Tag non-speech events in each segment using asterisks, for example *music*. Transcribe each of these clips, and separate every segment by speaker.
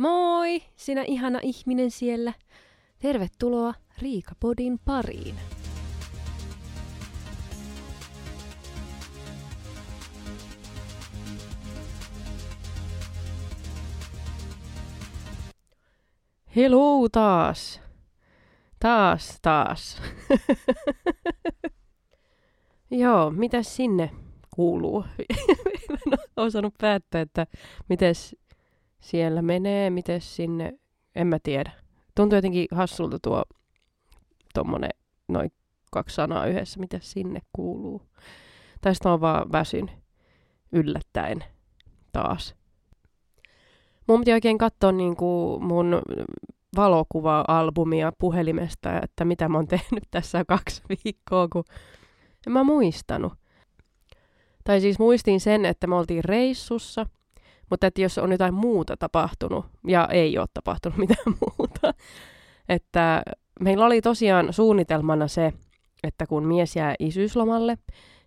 Speaker 1: Moi, sinä ihana ihminen siellä. Tervetuloa Riikapodin pariin. Hello taas. Taas, taas. *laughs* Joo, mitä sinne kuuluu? *laughs* en osannut päättää, että miten siellä menee, miten sinne, en mä tiedä. Tuntuu jotenkin hassulta tuo tommonen noin kaksi sanaa yhdessä, mitä sinne kuuluu. Tai sitten on vaan väsyn yllättäen taas. Mun piti oikein katsoa niin kuin mun valokuva-albumia puhelimesta, että mitä mä oon tehnyt *laughs* tässä kaksi viikkoa, kun en mä muistanut. Tai siis muistin sen, että me oltiin reissussa, mutta että jos on jotain muuta tapahtunut, ja ei ole tapahtunut *laughs* mitään muuta, että meillä oli tosiaan suunnitelmana se, että kun mies jää isyyslomalle,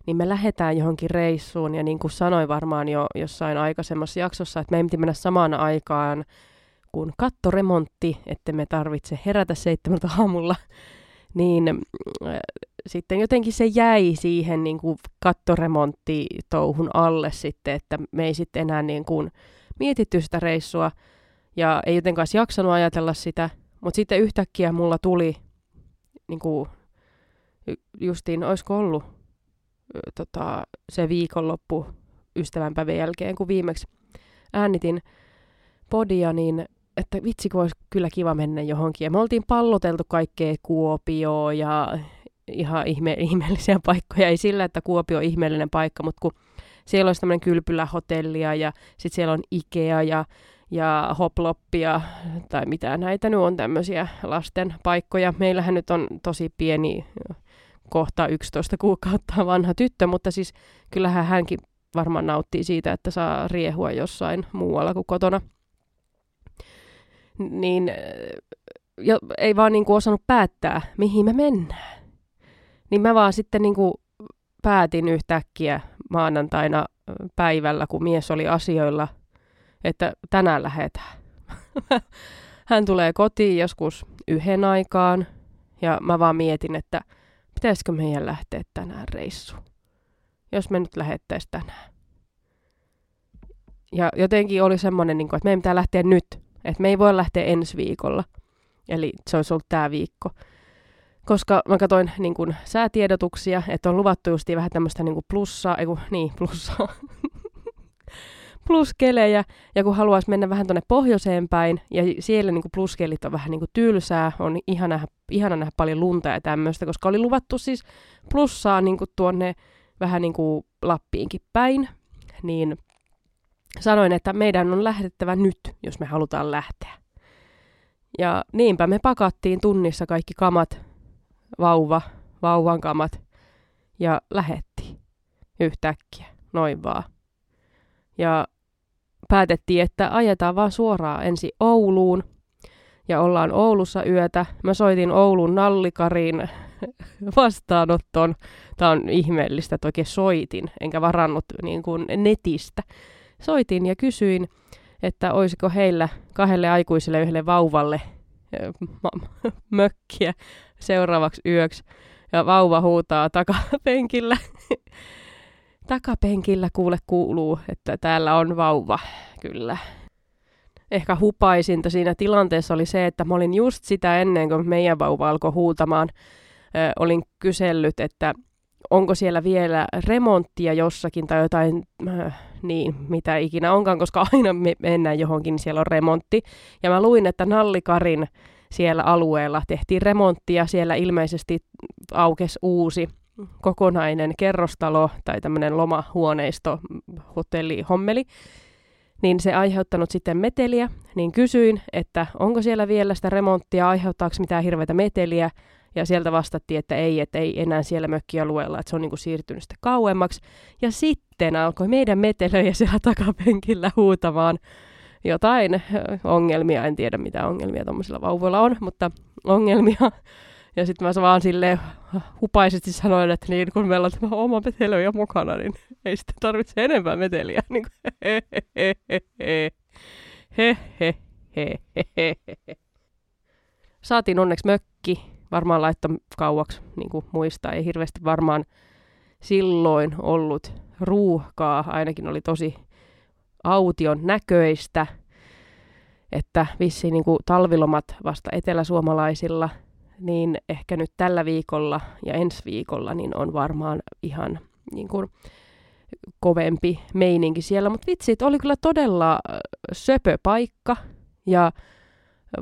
Speaker 1: niin me lähdetään johonkin reissuun, ja niin kuin sanoin varmaan jo jossain aikaisemmassa jaksossa, että me ei mennä samaan aikaan kuin kattoremontti, että me tarvitse herätä seitsemältä aamulla, niin sitten jotenkin se jäi siihen niin kuin kattoremonttitouhun alle sitten, että me ei sitten enää niin kuin mietitty sitä reissua ja ei jotenkaan jaksanut ajatella sitä, mutta sitten yhtäkkiä mulla tuli niin kuin, justiin, olisiko ollut tota, se viikonloppu ystävänpäivän jälkeen, kun viimeksi äänitin podia, niin että vitsi, kun olisi kyllä kiva mennä johonkin. Ja me oltiin palloteltu kaikkea Kuopioa ja ihan ihme- *laughs* ihmeellisiä paikkoja. Ei sillä, että Kuopio on ihmeellinen paikka, mutta kun siellä olisi tämmöinen kylpylähotellia ja sitten siellä on Ikea ja, ja Hoploppia tai mitä näitä nyt on tämmöisiä lasten paikkoja. Meillähän nyt on tosi pieni, kohta 11 kuukautta vanha tyttö, mutta siis kyllähän hänkin varmaan nauttii siitä, että saa riehua jossain muualla kuin kotona niin jo, ei vaan niin kuin osannut päättää, mihin me mennään. Niin mä vaan sitten niin kuin päätin yhtäkkiä maanantaina päivällä, kun mies oli asioilla, että tänään lähdetään. *laughs* Hän tulee kotiin joskus yhden aikaan ja mä vaan mietin, että pitäisikö meidän lähteä tänään reissuun, jos me nyt lähettäisiin tänään. Ja jotenkin oli semmoinen, niin että meidän pitää lähteä nyt, että me ei voi lähteä ensi viikolla. Eli se olisi ollut tämä viikko. Koska mä katsoin niin kun, säätiedotuksia, että on luvattu just vähän tämmöistä niin plussaa, ei kun, niin, plussaa, *laughs* pluskelejä, ja kun haluaisi mennä vähän tuonne pohjoiseen päin, ja siellä niin pluskelit on vähän niin tylsää, on ihana, ihana nähdä paljon lunta ja tämmöistä, koska oli luvattu siis plussaa niin tuonne vähän niin kuin Lappiinkin päin, niin sanoin, että meidän on lähdettävä nyt, jos me halutaan lähteä. Ja niinpä me pakattiin tunnissa kaikki kamat, vauva, vauvan kamat, ja lähettiin yhtäkkiä, noin vaan. Ja päätettiin, että ajetaan vaan suoraan ensi Ouluun, ja ollaan Oulussa yötä. Mä soitin Oulun Nallikariin *laughs* vastaanottoon. Tämä on ihmeellistä, oikein soitin, enkä varannut niin kuin netistä soitin ja kysyin, että olisiko heillä kahdelle aikuiselle yhdelle vauvalle mökkiä seuraavaksi yöksi. Ja vauva huutaa takapenkillä. *laughs* takapenkillä kuule kuuluu, että täällä on vauva, kyllä. Ehkä hupaisinta siinä tilanteessa oli se, että mä olin just sitä ennen kuin meidän vauva alkoi huutamaan. Ö, olin kysellyt, että onko siellä vielä remonttia jossakin tai jotain, äh, niin, mitä ikinä onkaan, koska aina me mennään johonkin, niin siellä on remontti. Ja mä luin, että Nallikarin siellä alueella. Tehtiin remonttia, siellä ilmeisesti aukesi uusi kokonainen kerrostalo tai tämmöinen lomahuoneisto, hotelli, hommeli, niin se aiheuttanut sitten meteliä, niin kysyin, että onko siellä vielä sitä remonttia, aiheuttaako mitään hirveätä meteliä, ja sieltä vastattiin, että ei, että ei enää siellä mökkialueella, että se on niin kuin siirtynyt sitten kauemmaksi. Ja sitten alkoi meidän metelöjä siellä takapenkillä huutamaan jotain ongelmia. En tiedä, mitä ongelmia tuommoisilla vauvoilla on, mutta ongelmia. Ja sitten mä vaan silleen hupaisesti sanoin, että niin kun meillä on tämä oma metelö jo mukana, niin ei sitten tarvitse enempää meteliä. *laughs* Niin kuin, he, he, he, he, he, he, Saatiin onneksi mökki, varmaan laitto kauaksi, niin kuin muista, ei hirveästi varmaan silloin ollut ruuhkaa, ainakin oli tosi aution näköistä, että vissiin niin kuin talvilomat vasta eteläsuomalaisilla, niin ehkä nyt tällä viikolla ja ensi viikolla niin on varmaan ihan niin kuin kovempi meininki siellä. Mutta vitsit, oli kyllä todella söpö paikka ja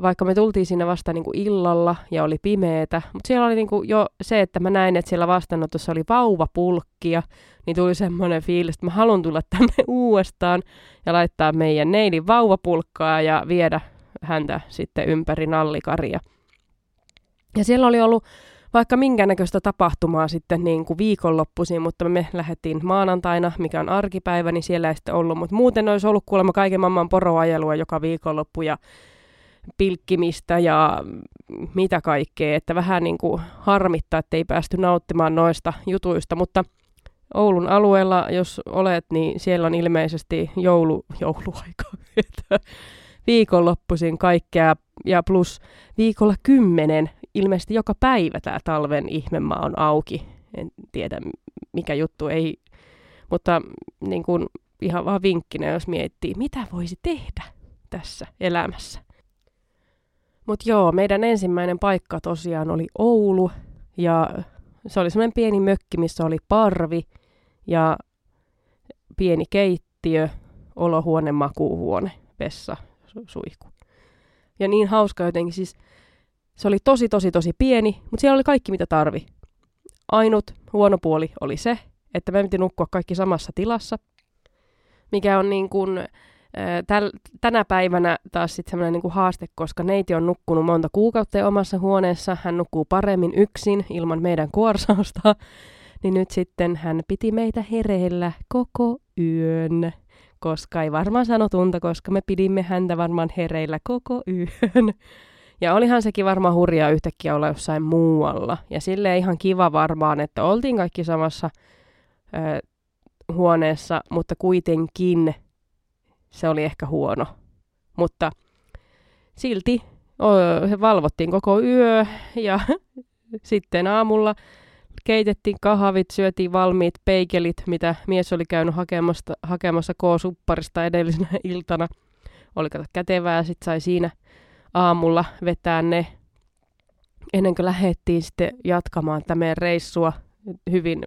Speaker 1: vaikka me tultiin sinne vasta niin kuin illalla ja oli pimeetä, mutta siellä oli niin kuin jo se, että mä näin, että siellä vastaanotossa oli vauvapulkkia, niin tuli semmoinen fiilis, että mä haluan tulla tänne *laughs* uudestaan ja laittaa meidän neidin vauvapulkkaa ja viedä häntä sitten ympäri nallikaria. Ja siellä oli ollut vaikka minkä näköistä tapahtumaa sitten niin kuin viikonloppuisin, mutta me lähdettiin maanantaina, mikä on arkipäivä, niin siellä ei sitten ollut. Mutta muuten olisi ollut kuulemma kaiken maailman poroajelua joka viikonloppu ja pilkkimistä ja mitä kaikkea, että vähän niin kuin harmittaa, että ei päästy nauttimaan noista jutuista, mutta Oulun alueella, jos olet, niin siellä on ilmeisesti joulu, jouluaika, *laughs* viikonloppuisin kaikkea ja plus viikolla kymmenen ilmeisesti joka päivä tämä talven ihmemaa on auki. En tiedä mikä juttu ei, mutta niin kuin ihan vaan vinkkinä, jos miettii, mitä voisi tehdä tässä elämässä. Mutta joo, meidän ensimmäinen paikka tosiaan oli Oulu ja se oli semmoinen pieni mökki, missä oli parvi ja pieni keittiö, olohuone, makuuhuone, vessa, suihku. Ja niin hauska jotenkin, siis se oli tosi, tosi, tosi pieni, mutta siellä oli kaikki, mitä tarvi. Ainut huono puoli oli se, että me piti nukkua kaikki samassa tilassa, mikä on niin kuin, täl, tänä päivänä taas sitten semmoinen niin haaste, koska neiti on nukkunut monta kuukautta omassa huoneessa, hän nukkuu paremmin yksin ilman meidän kuorsausta, *laughs* niin nyt sitten hän piti meitä hereillä koko yön, koska ei varmaan sano tunta, koska me pidimme häntä varmaan hereillä koko yön. *laughs* Ja olihan sekin varmaan hurjaa yhtäkkiä olla jossain muualla. Ja sille ihan kiva varmaan, että oltiin kaikki samassa ö, huoneessa, mutta kuitenkin se oli ehkä huono. Mutta silti o, valvottiin koko yö ja *laughs* sitten aamulla keitettiin kahvit, syötiin valmiit peikelit, mitä mies oli käynyt hakemassa, hakemassa K-supparista edellisenä *laughs* iltana. Oli kato kätevää, sitten sai siinä aamulla vetää ne ennen kuin lähdettiin sitten jatkamaan tätä meidän reissua hyvin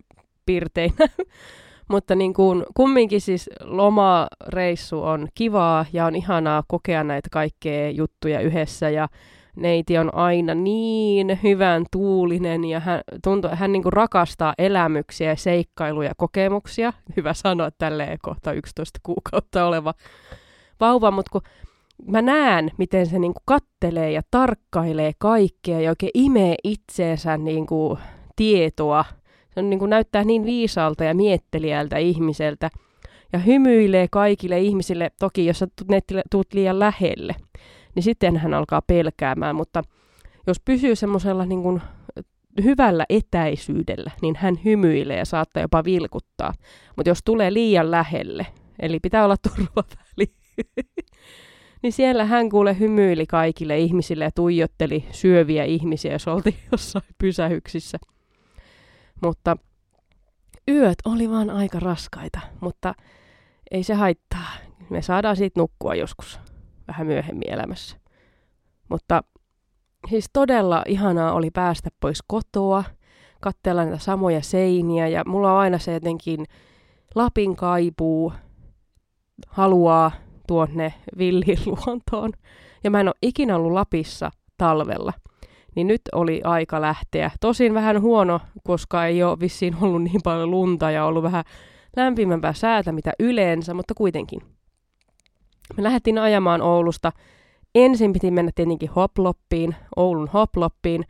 Speaker 1: pirteinä. *laughs* Mutta niin kuin, kumminkin siis lomareissu on kivaa ja on ihanaa kokea näitä kaikkea juttuja yhdessä ja neiti on aina niin hyvän tuulinen ja hän, tuntuu, hän niin kuin rakastaa elämyksiä, seikkailuja, kokemuksia. Hyvä sanoa tälleen kohta 11 kuukautta oleva vauva, mutta kun mä näen, miten se niinku kattelee ja tarkkailee kaikkea ja oikein imee itseensä niinku tietoa. Se on niinku näyttää niin viisaalta ja miettelijältä ihmiseltä. Ja hymyilee kaikille ihmisille, toki jos sä tuut liian lähelle, niin sitten hän alkaa pelkäämään. Mutta jos pysyy semmoisella niinku hyvällä etäisyydellä, niin hän hymyilee ja saattaa jopa vilkuttaa. Mutta jos tulee liian lähelle, eli pitää olla turvaväli, *laughs* niin siellä hän kuule hymyili kaikille ihmisille ja tuijotteli syöviä ihmisiä, jos oltiin jossain pysähyksissä. Mutta yöt oli vaan aika raskaita, mutta ei se haittaa. Me saadaan siitä nukkua joskus vähän myöhemmin elämässä. Mutta siis todella ihanaa oli päästä pois kotoa, katsella näitä samoja seiniä ja mulla on aina se jotenkin Lapin kaipuu, haluaa tuonne villiin luontoon. Ja mä en ole ikinä ollut Lapissa talvella. Niin nyt oli aika lähteä. Tosin vähän huono, koska ei ole vissiin ollut niin paljon lunta ja ollut vähän lämpimämpää säätä mitä yleensä, mutta kuitenkin. Me lähdettiin ajamaan Oulusta. Ensin piti mennä tietenkin Hoploppiin, Oulun Hoploppiin.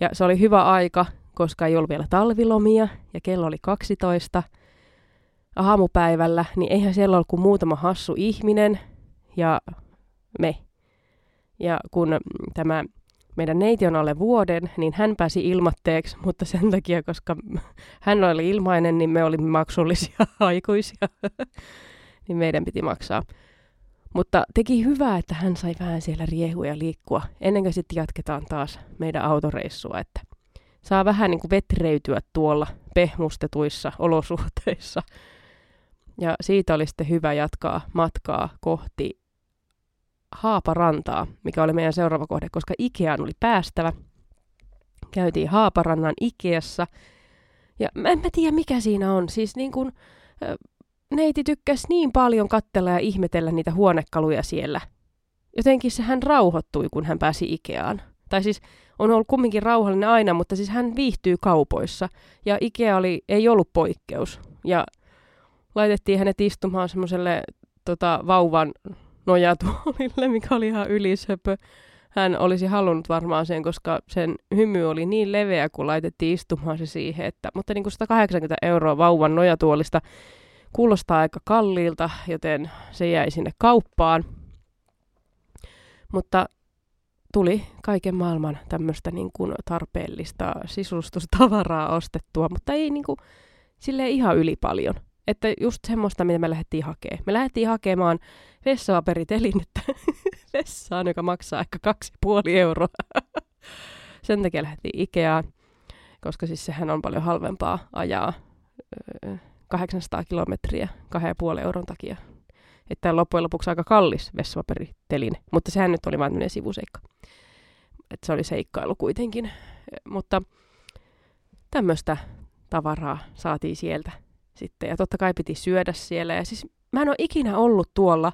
Speaker 1: Ja se oli hyvä aika, koska ei ollut vielä talvilomia ja kello oli 12 aamupäivällä, niin eihän siellä ollut kuin muutama hassu ihminen ja me. Ja kun tämä meidän neiti on alle vuoden, niin hän pääsi ilmatteeksi, mutta sen takia, koska hän oli ilmainen, niin me olimme maksullisia *laughs* aikuisia, *laughs* niin meidän piti maksaa. Mutta teki hyvää, että hän sai vähän siellä riehuja liikkua, ennen kuin sitten jatketaan taas meidän autoreissua, että saa vähän niin kuin vetreytyä tuolla pehmustetuissa olosuhteissa. Ja siitä oli sitten hyvä jatkaa matkaa kohti Haaparantaa, mikä oli meidän seuraava kohde, koska Ikeaan oli päästävä. Käytiin Haaparannan Ikeassa. Ja mä en mä tiedä, mikä siinä on. Siis niin kuin, neiti tykkäsi niin paljon kattella ja ihmetellä niitä huonekaluja siellä. Jotenkin se hän rauhoittui, kun hän pääsi Ikeaan. Tai siis on ollut kumminkin rauhallinen aina, mutta siis hän viihtyy kaupoissa. Ja Ikea oli, ei ollut poikkeus. Ja laitettiin hänet istumaan semmoiselle tota, vauvan nojatuolille, *laughs* mikä oli ihan ylisöpö. Hän olisi halunnut varmaan sen, koska sen hymy oli niin leveä, kun laitettiin istumaan se siihen. Että, mutta niin kuin 180 euroa vauvan nojatuolista kuulostaa aika kalliilta, joten se jäi sinne kauppaan. Mutta tuli kaiken maailman tämmöistä niin kuin tarpeellista sisustustavaraa ostettua, mutta ei niin kuin, ihan yli paljon. Että just semmoista, mitä me lähdettiin hakemaan. Me lähdettiin hakemaan vessapaperitelinettä *laughs* vessaan, joka maksaa ehkä kaksi puoli euroa. *laughs* Sen takia lähdettiin Ikeaan, koska siis sehän on paljon halvempaa ajaa 800 kilometriä 2,5 euron takia. Että loppujen lopuksi aika kallis vessapaperiteline, mutta sehän nyt oli vain tämmöinen sivuseikka. Että se oli seikkailu kuitenkin. Mutta tämmöistä tavaraa saatiin sieltä sitten. Ja totta kai piti syödä siellä. Ja siis mä en ole ikinä ollut tuolla,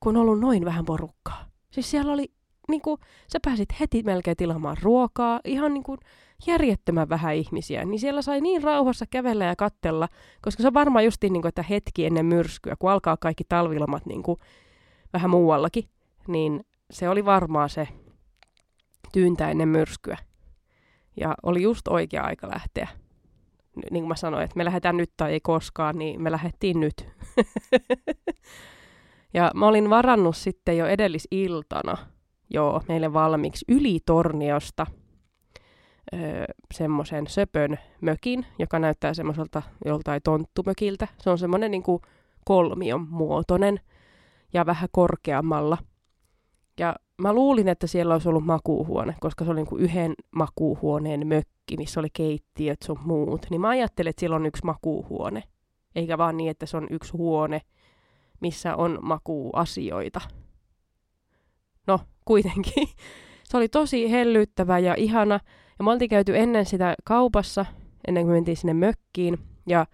Speaker 1: kun on ollut noin vähän porukkaa. Siis siellä oli, niin kuin, sä pääsit heti melkein tilaamaan ruokaa, ihan niin kuin järjettömän vähän ihmisiä. Niin siellä sai niin rauhassa kävellä ja kattella, koska se on varmaan justiin niin kuin, että hetki ennen myrskyä, kun alkaa kaikki talvilomat niin kuin, vähän muuallakin, niin se oli varmaan se tyyntä ennen myrskyä. Ja oli just oikea aika lähteä niin kuin mä sanoin, että me lähdetään nyt tai ei koskaan, niin me lähdettiin nyt. *laughs* ja mä olin varannut sitten jo edellisiltana joo, meille valmiiksi yli Torniosta öö, semmoisen söpön mökin, joka näyttää semmoiselta joltain tonttumökiltä. Se on semmoinen niin kolmion muotoinen ja vähän korkeammalla. Ja mä luulin, että siellä olisi ollut makuuhuone, koska se oli niin yhden makuuhuoneen mökki, missä oli keittiöt sun muut. Niin mä ajattelin, että siellä on yksi makuuhuone, eikä vaan niin, että se on yksi huone, missä on makuuasioita. No, kuitenkin. *laughs* Se oli tosi hellyttävä ja ihana. Ja me oltiin käyty ennen sitä kaupassa, ennen kuin mentiin sinne mökkiin. Ja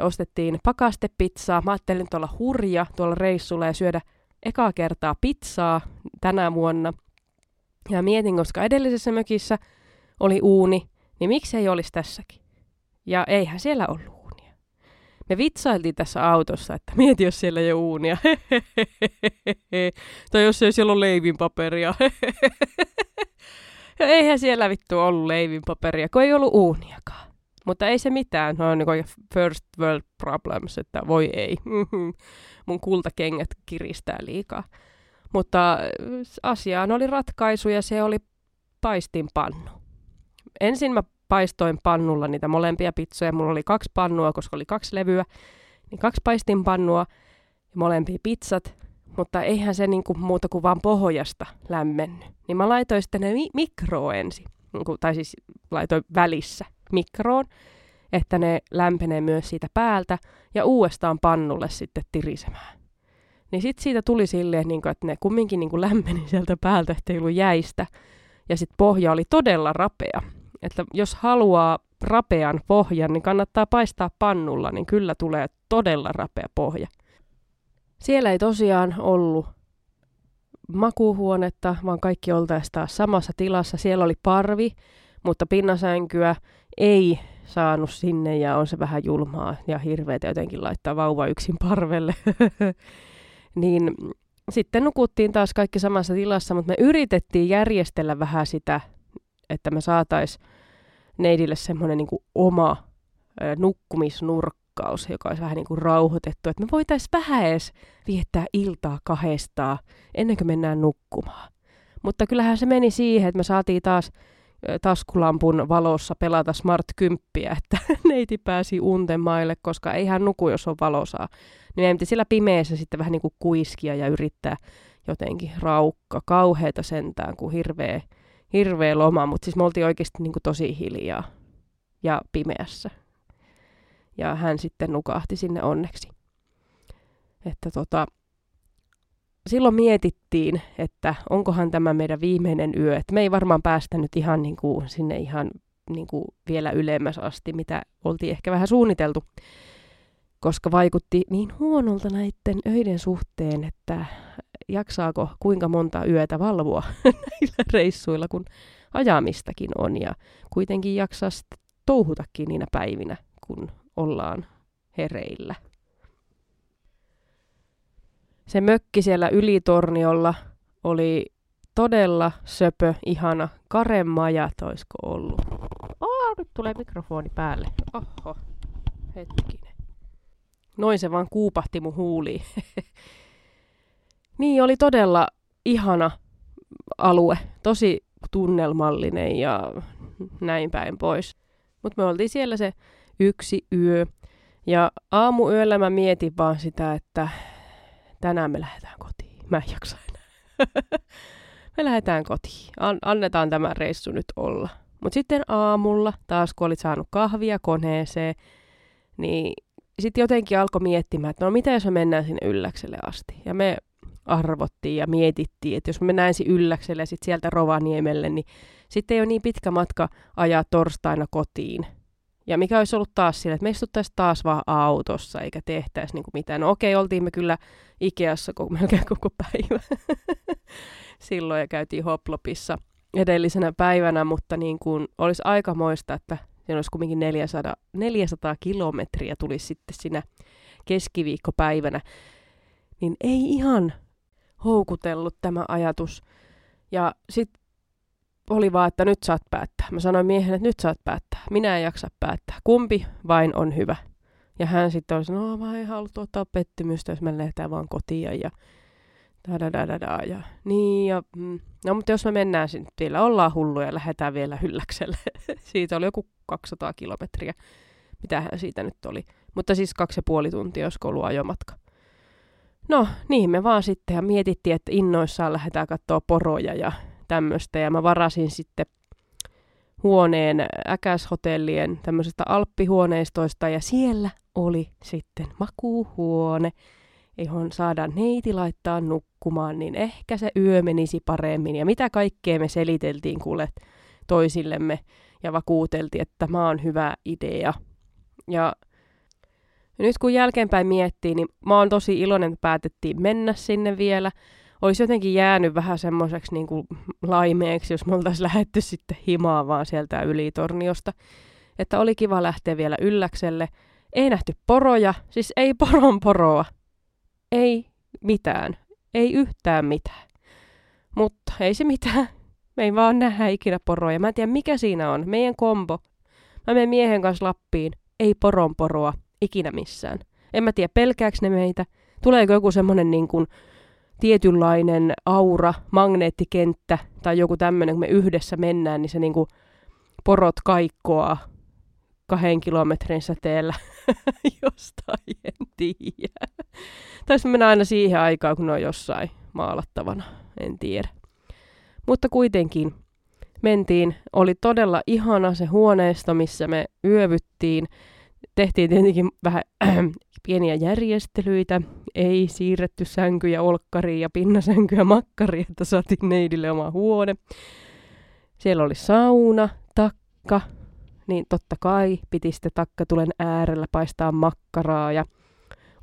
Speaker 1: ostettiin pakastepizzaa. Mä ajattelin olla hurja tuolla reissulla ja syödä ekaa kertaa pizzaa tänä vuonna. Ja mietin, koska edellisessä mökissä oli uuni, niin miksi ei olisi tässäkin? Ja eihän siellä ollut uunia. Me vitsailtiin tässä autossa, että mieti, jos siellä ei ole uunia. *laughs* tai jos ei siellä ole leivinpaperia. *laughs* ja eihän siellä vittu ollut leivinpaperia, kun ei ollut uuniakaan. Mutta ei se mitään, no on niin first world problems, että voi ei. Mun kultakengät kiristää liikaa. Mutta äh, asiaan oli ratkaisu ja se oli paistinpannu. Ensin mä paistoin pannulla niitä molempia pizzoja. Mulla oli kaksi pannua, koska oli kaksi levyä. Niin kaksi paistinpannua ja molempia pizzat. Mutta eihän se niinku muuta kuin vaan pohjasta lämmennyt. Niin mä laitoin sitten ne mi- mikroon ensin. Niinku, tai siis laitoin välissä mikroon, että ne lämpenee myös siitä päältä ja uudestaan pannulle sitten tirisemään. Niin sitten siitä tuli silleen, niin kuin, että ne kumminkin niin kuin lämpeni *laughs* sieltä päältä, ettei ollut jäistä. Ja sitten pohja oli todella rapea. Että jos haluaa rapean pohjan, niin kannattaa paistaa pannulla, niin kyllä tulee todella rapea pohja. Siellä ei tosiaan ollut makuuhuonetta, vaan kaikki oltaisiin taas samassa tilassa. Siellä oli parvi, mutta pinnasänkyä ei saanut sinne ja on se vähän julmaa ja hirveätä jotenkin laittaa vauva yksin parvelle. *laughs* niin sitten nukuttiin taas kaikki samassa tilassa, mutta me yritettiin järjestellä vähän sitä, että me saatais neidille semmoinen niin oma nukkumisnurkkaus, joka olisi vähän niin kuin rauhoitettu, että me voitaisiin vähän edes viettää iltaa kahdestaan ennen kuin mennään nukkumaan. Mutta kyllähän se meni siihen, että me saatiin taas taskulampun valossa pelata Smart 10, *laughs* että neiti pääsi untemaille, koska ei hän nuku, jos on valosaa. Niin meidän piti siellä pimeässä sitten vähän niin kuin kuiskia ja yrittää jotenkin raukka. Kauheita sentään, kuin hirveä, hirveä loma, mutta siis me oltiin oikeasti niin kuin tosi hiljaa ja pimeässä. Ja hän sitten nukahti sinne onneksi. Että tota, silloin mietittiin, että onkohan tämä meidän viimeinen yö. Että me ei varmaan päästä nyt ihan niin kuin sinne ihan niin kuin vielä ylemmäs asti, mitä oltiin ehkä vähän suunniteltu. Koska vaikutti niin huonolta näiden öiden suhteen, että jaksaako kuinka monta yötä valvoa *laughs* näillä reissuilla, kun ajamistakin on. Ja kuitenkin jaksaa touhutakin niinä päivinä, kun ollaan hereillä. Se mökki siellä ylitorniolla oli todella söpö, ihana. Karemajat olisiko ollut. Oh, nyt tulee mikrofoni päälle. Oho, hetkinen. Noin se vaan kuupahti mun huuliin. *laughs* niin, oli todella ihana alue. Tosi tunnelmallinen ja näin päin pois. Mutta me oltiin siellä se yksi yö. Ja aamuyöllä mä mietin vaan sitä, että tänään me lähdetään kotiin. Mä en jaksa enää. *laughs* me lähdetään kotiin. An- annetaan tämä reissu nyt olla. Mutta sitten aamulla, taas kun olit saanut kahvia koneeseen, niin sitten jotenkin alkoi miettimään, että no mitä jos me mennään sinne ylläkselle asti. Ja me arvottiin ja mietittiin, että jos me mennään ensin ylläkselle ja sitten sieltä Rovaniemelle, niin sitten ei ole niin pitkä matka ajaa torstaina kotiin. Ja mikä olisi ollut taas sillä, että me istuttaisiin taas vaan autossa eikä tehtäisi niin mitään. No okei, oltiin me kyllä Ikeassa koko, melkein koko päivä *laughs* silloin ja käytiin Hoplopissa edellisenä päivänä, mutta niin kuin olisi aikamoista, että siinä olisi kuitenkin 400, 400 kilometriä tulisi sitten siinä keskiviikkopäivänä. Niin ei ihan houkutellut tämä ajatus. Ja sitten oli vaan, että nyt saat päättää. Mä sanoin miehelle, että nyt saat päättää. Minä en jaksa päättää. Kumpi vain on hyvä. Ja hän sitten oli no mä en halua tuottaa pettymystä, jos me lähdetään vaan kotiin ja da, ja niin ja mm. no mutta jos me mennään sinne, vielä ollaan hulluja ja lähdetään vielä hylläkselle. *laughs* siitä oli joku 200 kilometriä. Mitähän siitä nyt oli. Mutta siis kaksi ja puoli tuntia, jos ollut ajomatka. No, niin me vaan sitten ja mietittiin, että innoissaan lähdetään katsoa poroja ja tämmöistä. Ja mä varasin sitten huoneen äkäshotellien tämmöisestä alppihuoneistoista ja siellä oli sitten makuuhuone, johon saadaan neiti laittaa nukkumaan, niin ehkä se yö menisi paremmin. Ja mitä kaikkea me seliteltiin kuule toisillemme ja vakuuteltiin, että tämä on hyvä idea. Ja nyt kun jälkeenpäin miettii, niin mä oon tosi iloinen, että päätettiin mennä sinne vielä olisi jotenkin jäänyt vähän semmoiseksi niin kuin laimeeksi, jos me oltaisiin lähetty sitten himaan vaan sieltä ylitorniosta. Että oli kiva lähteä vielä ylläkselle. Ei nähty poroja, siis ei poron poroa. Ei mitään. Ei yhtään mitään. Mutta ei se mitään. Me ei vaan nähdä ikinä poroja. Mä en tiedä mikä siinä on. Meidän kombo. Mä menen miehen kanssa Lappiin. Ei poron poroa. Ikinä missään. En mä tiedä pelkääks ne meitä. Tuleeko joku semmonen niin kuin tietynlainen aura, magneettikenttä tai joku tämmöinen, kun me yhdessä mennään, niin se niinku porot kaikkoa kahden kilometrin säteellä *laughs* jostain, en tiedä. Taisi mennä aina siihen aikaan, kun ne on jossain maalattavana, en tiedä. Mutta kuitenkin mentiin, oli todella ihana se huoneisto, missä me yövyttiin. Tehtiin tietenkin vähän *clears throat* pieniä järjestelyitä, ei siirretty sänkyjä olkkariin ja pinnasänkyjä makkariin, että saatiin neidille oma huone. Siellä oli sauna, takka, niin totta kai piti sitten takkatulen äärellä paistaa makkaraa ja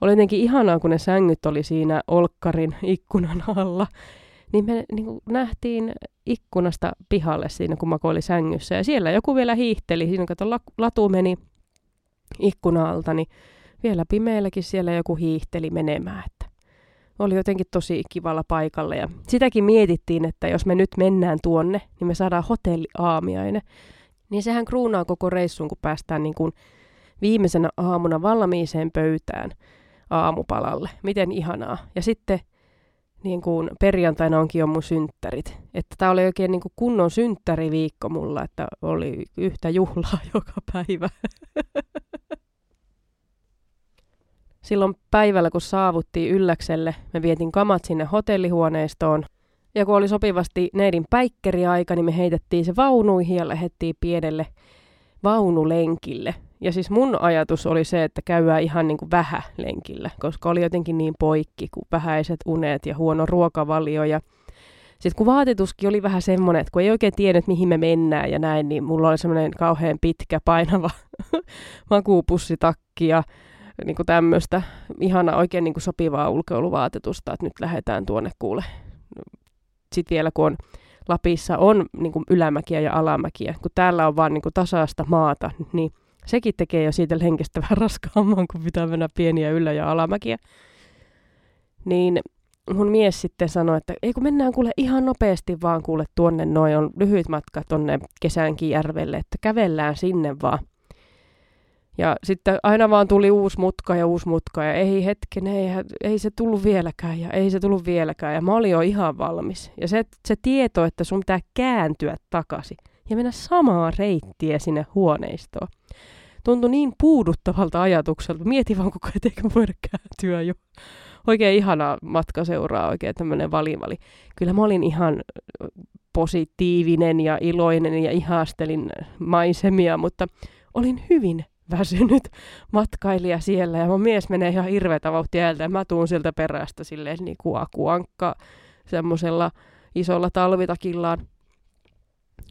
Speaker 1: oli jotenkin ihanaa, kun ne sängyt oli siinä olkkarin ikkunan alla. Niin me niin kuin nähtiin ikkunasta pihalle siinä, kun Mako oli sängyssä. Ja siellä joku vielä hiihteli. Siinä kato, latu meni ikkunalta, niin vielä pimeälläkin siellä joku hiihteli menemään. Että oli jotenkin tosi kivalla paikalla ja sitäkin mietittiin, että jos me nyt mennään tuonne, niin me saadaan hotelliaamiainen. Niin sehän kruunaa koko reissun, kun päästään niin kuin viimeisenä aamuna valmiiseen pöytään aamupalalle. Miten ihanaa. Ja sitten niin kuin perjantaina onkin jo mun synttärit. Että tämä oli oikein niin kuin kunnon synttäriviikko mulla, että oli yhtä juhlaa *laughs* joka päivä. Silloin päivällä, kun saavuttiin Ylläkselle, me vietin kamat sinne hotellihuoneistoon. Ja kun oli sopivasti neidin päikkeriaika, niin me heitettiin se vaunuihin ja lähdettiin pienelle vaunulenkille. Ja siis mun ajatus oli se, että käydään ihan niin kuin vähälenkillä, koska oli jotenkin niin poikki, kuin vähäiset unet ja huono ruokavalio. Ja sitten kun vaatetuskin oli vähän semmoinen, että kun ei oikein tiennyt, mihin me mennään ja näin, niin mulla oli semmoinen kauhean pitkä, painava *laughs* makuupussitakki ja niin kuin tämmöistä ihana oikein niin kuin sopivaa ulkoiluvaatetusta, että nyt lähdetään tuonne kuule. Sitten vielä kun on Lapissa on niin kuin ylämäkiä ja alamäkiä, kun täällä on vaan niin kuin tasaista maata, niin sekin tekee jo siitä lenkestä vähän raskaamman, kun pitää mennä pieniä ylä- ja alamäkiä. Niin mun mies sitten sanoi, että ei kun mennään kuule ihan nopeasti vaan kuule tuonne noin, on lyhyt matka tonne järvelle, että kävellään sinne vaan. Ja sitten aina vaan tuli uusi mutka ja uusi mutka ja ei hetken, ei, ei se tullut vieläkään ja ei se tullut vieläkään. Ja mä olin jo ihan valmis. Ja se, se tieto, että sun pitää kääntyä takaisin ja mennä samaa reittiä sinne huoneistoon. Tuntui niin puuduttavalta ajatukselta. Mietin vaan koko ajan, että voida kääntyä jo. Oikein ihana matka seuraa, oikein tämmöinen valivali. Kyllä mä olin ihan positiivinen ja iloinen ja ihastelin maisemia, mutta olin hyvin väsynyt matkailija siellä ja mun mies menee ihan hirveätä vauhtia ja mä tuun sieltä perästä silleen niin kuin akuankka semmoisella isolla talvitakillaan.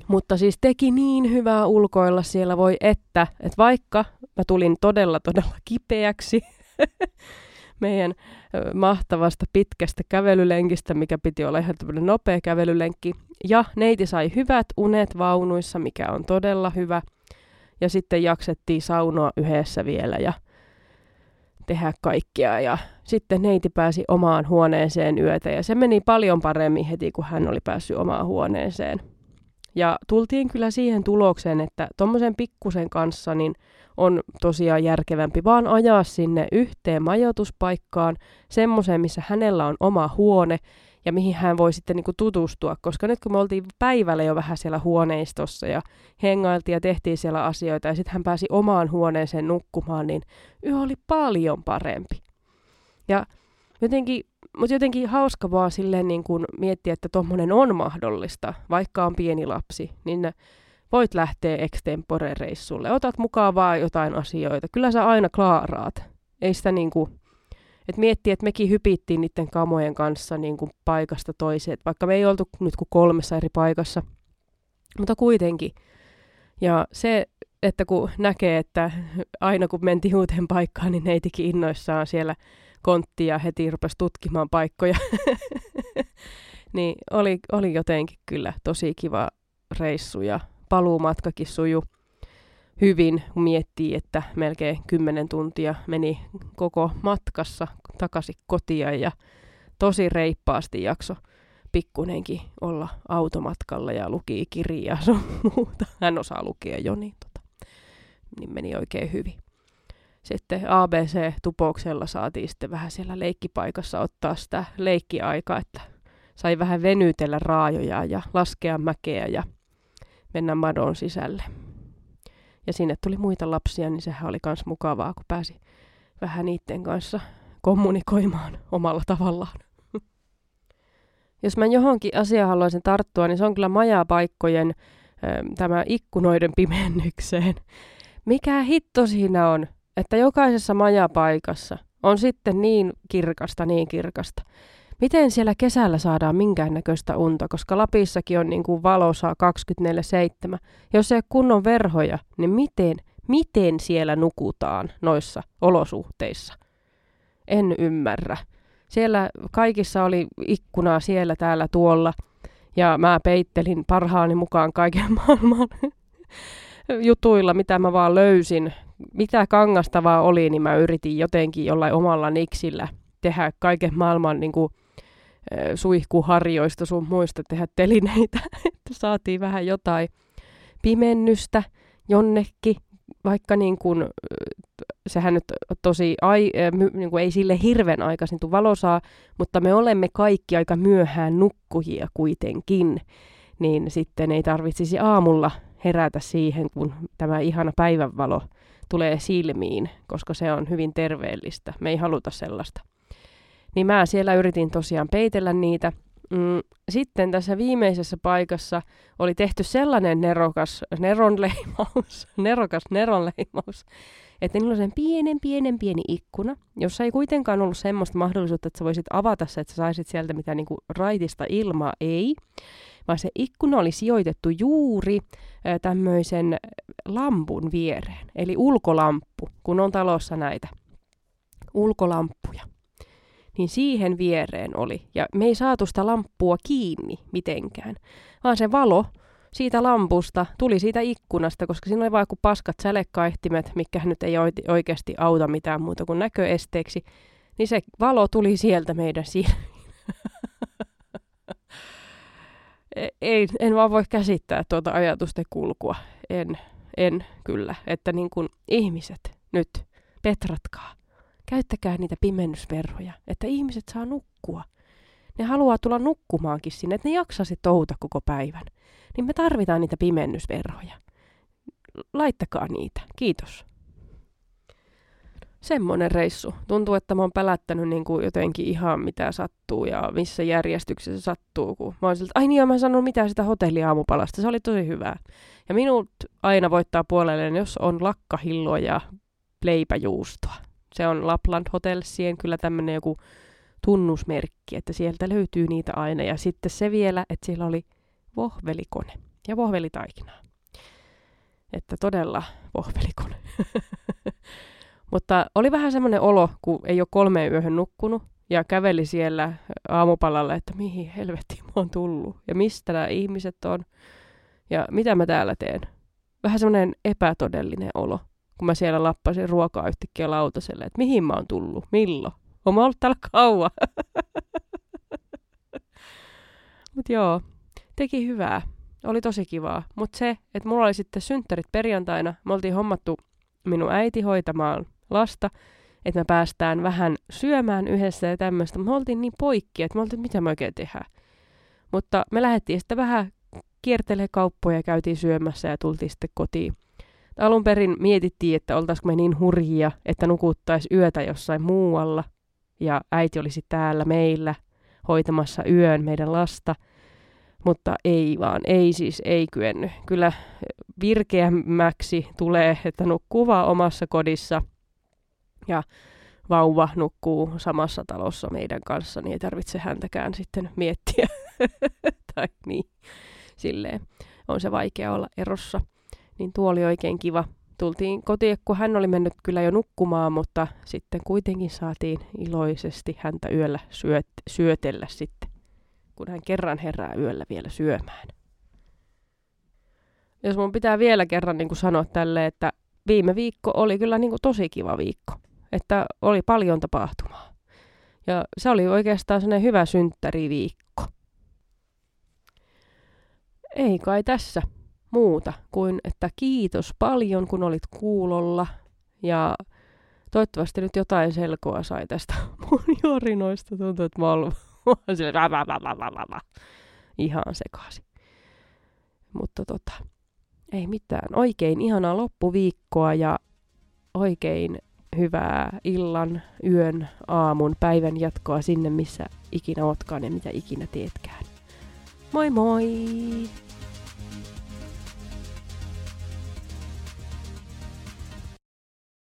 Speaker 1: Mutta siis teki niin hyvää ulkoilla siellä, voi että, että vaikka mä tulin todella todella kipeäksi *laughs* meidän mahtavasta pitkästä kävelylenkistä, mikä piti olla ihan nopea kävelylenkki, ja neiti sai hyvät unet vaunuissa, mikä on todella hyvä – ja sitten jaksettiin saunoa yhdessä vielä ja tehdä kaikkea. Ja sitten neiti pääsi omaan huoneeseen yötä ja se meni paljon paremmin heti, kun hän oli päässyt omaan huoneeseen. Ja tultiin kyllä siihen tulokseen, että tuommoisen pikkusen kanssa niin on tosiaan järkevämpi vaan ajaa sinne yhteen majoituspaikkaan, semmoiseen, missä hänellä on oma huone, ja mihin hän voi sitten niin kuin tutustua, koska nyt kun me oltiin päivällä jo vähän siellä huoneistossa ja hengailtiin ja tehtiin siellä asioita ja sitten hän pääsi omaan huoneeseen nukkumaan, niin yö oli paljon parempi. Ja jotenkin, mutta jotenkin hauska vaan silleen niin kuin miettiä, että tuommoinen on mahdollista, vaikka on pieni lapsi, niin voit lähteä extempore-reissulle. Otat mukaan vaan jotain asioita. Kyllä sä aina klaaraat. Ei sitä niin kuin et miettii, että mekin hypittiin niiden kamojen kanssa niin kuin paikasta toiseen, vaikka me ei oltu nyt kuin kolmessa eri paikassa, mutta kuitenkin. Ja se, että kun näkee, että aina kun mentiin uuteen paikkaan, niin neitikin innoissaan siellä kontti ja heti rupesi tutkimaan paikkoja, *laughs* niin oli, oli jotenkin kyllä tosi kiva reissu ja paluumatkakin suju hyvin, kun miettii, että melkein 10 tuntia meni koko matkassa takaisin kotia ja tosi reippaasti jakso pikkunenkin olla automatkalla ja luki kirjaa sun muuta. Hän osaa lukea jo, niin, tota, niin meni oikein hyvin. Sitten ABC-tupouksella saatiin sitten vähän siellä leikkipaikassa ottaa sitä leikkiaikaa, että sai vähän venytellä raajoja ja laskea mäkeä ja mennä madon sisälle ja sinne tuli muita lapsia, niin sehän oli myös mukavaa, kun pääsi vähän niiden kanssa kommunikoimaan omalla tavallaan. *laughs* Jos mä johonkin asiaan haluaisin tarttua, niin se on kyllä majapaikkojen tämä ikkunoiden pimennykseen. Mikä hitto siinä on, että jokaisessa majapaikassa on sitten niin kirkasta, niin kirkasta, miten siellä kesällä saadaan minkäännäköistä unta, koska Lapissakin on niin kuin valosaa 24-7. Jos ei ole kunnon verhoja, niin miten, miten siellä nukutaan noissa olosuhteissa? En ymmärrä. Siellä kaikissa oli ikkunaa siellä, täällä, tuolla. Ja mä peittelin parhaani mukaan kaiken *laughs* maailman jutuilla, mitä mä vaan löysin. Mitä kangastavaa oli, niin mä yritin jotenkin jollain omalla niksillä tehdä kaiken maailman niin kuin, suihkuharjoista sun muista tehdä telineitä, *laughs* että saatiin vähän jotain pimennystä jonnekin, vaikka niin kuin, sehän nyt tosi, ai, niin kuin ei sille hirven aikaisin tuu valosaa, mutta me olemme kaikki aika myöhään nukkujia kuitenkin, niin sitten ei tarvitsisi aamulla herätä siihen, kun tämä ihana päivänvalo tulee silmiin, koska se on hyvin terveellistä. Me ei haluta sellaista. Niin mä siellä yritin tosiaan peitellä niitä. Mm, sitten tässä viimeisessä paikassa oli tehty sellainen nerokas neronleimaus, *laughs* nerokas neronleimaus, että niillä on sen pienen, pienen, pieni ikkuna, jossa ei kuitenkaan ollut semmoista mahdollisuutta, että sä voisit avata se, että sä saisit sieltä mitään niinku raitista ilmaa, ei, vaan se ikkuna oli sijoitettu juuri tämmöisen lampun viereen, eli ulkolamppu, kun on talossa näitä ulkolamppuja. Niin siihen viereen oli, ja me ei saatu sitä lamppua kiinni mitenkään, vaan se valo siitä lampusta tuli siitä ikkunasta, koska siinä oli vain joku paskat sälekaihtimet, mikä nyt ei oikeasti auta mitään muuta kuin näköesteeksi, niin se valo tuli sieltä meidän silmiin. *laughs* E, ei, en vaan voi käsittää tuota ajatusten kulkua. En, en kyllä. Että niin kuin ihmiset nyt, petratkaa, käyttäkää niitä pimennysverhoja, että ihmiset saa nukkua. Ne haluaa tulla nukkumaankin sinne, että ne jaksaisi touhuta koko päivän niin me tarvitaan niitä pimennysverhoja. Laittakaa niitä. Kiitos. Semmoinen reissu. Tuntuu, että mä oon pälättänyt niin kuin jotenkin ihan mitä sattuu ja missä järjestyksessä sattuu. Kun mä oon siltä, ai niin, mä en sanonut mitään sitä hotelliaamupalasta. Se oli tosi hyvää. Ja minut aina voittaa puolelleen, jos on lakkahilloa ja leipäjuustoa. Se on Lapland Hotelsien kyllä tämmöinen joku tunnusmerkki, että sieltä löytyy niitä aina. Ja sitten se vielä, että siellä oli vohvelikone ja vohvelitaikinaa. Että todella vohvelikone. *laughs* Mutta oli vähän semmoinen olo, kun ei ole kolmeen yöhön nukkunut ja käveli siellä aamupalalla, että mihin helvettiin mä oon tullut ja mistä nämä ihmiset on ja mitä mä täällä teen. Vähän semmoinen epätodellinen olo, kun mä siellä lappasin ruokaa yhtäkkiä lautaselle, että mihin mä oon tullut, milloin. Oon mä ollut täällä kauan. *laughs* Mutta joo, teki hyvää. Oli tosi kivaa. Mutta se, että mulla oli sitten synttärit perjantaina, me oltiin hommattu minun äiti hoitamaan lasta, että me päästään vähän syömään yhdessä ja tämmöistä. Me oltiin niin poikki, että me oltiin, mitä me oikein tehdään. Mutta me lähdettiin sitten vähän kiertelee kauppoja ja käytiin syömässä ja tultiin sitten kotiin. Alun perin mietittiin, että oltaisiko me niin hurjia, että nukuttaisi yötä jossain muualla. Ja äiti olisi täällä meillä hoitamassa yön meidän lasta – mutta ei vaan, ei siis, ei kyennyt. Kyllä virkeämmäksi tulee, että nukkuu vaan omassa kodissa ja vauva nukkuu samassa talossa meidän kanssa, niin ei tarvitse häntäkään sitten miettiä. *laughs* tai niin, silleen on se vaikea olla erossa. Niin tuo oli oikein kiva. Tultiin kotiin, kun hän oli mennyt kyllä jo nukkumaan, mutta sitten kuitenkin saatiin iloisesti häntä yöllä syöt, syötellä sitten kun hän kerran herää yöllä vielä syömään. Jos mun pitää vielä kerran niin kuin sanoa tälle, että viime viikko oli kyllä niin kuin tosi kiva viikko. Että oli paljon tapahtumaa. Ja se oli oikeastaan sellainen hyvä synttäriviikko. Ei kai tässä muuta kuin, että kiitos paljon, kun olit kuulolla. Ja toivottavasti nyt jotain selkoa sai tästä *laughs* mun jorinoista. Tuntuu, että mä oon ihan sekaisin. Mutta tota, ei mitään. Oikein ihanaa loppuviikkoa ja oikein hyvää illan, yön, aamun, päivän jatkoa sinne, missä ikinä ootkaan ja mitä ikinä teetkään. Moi moi!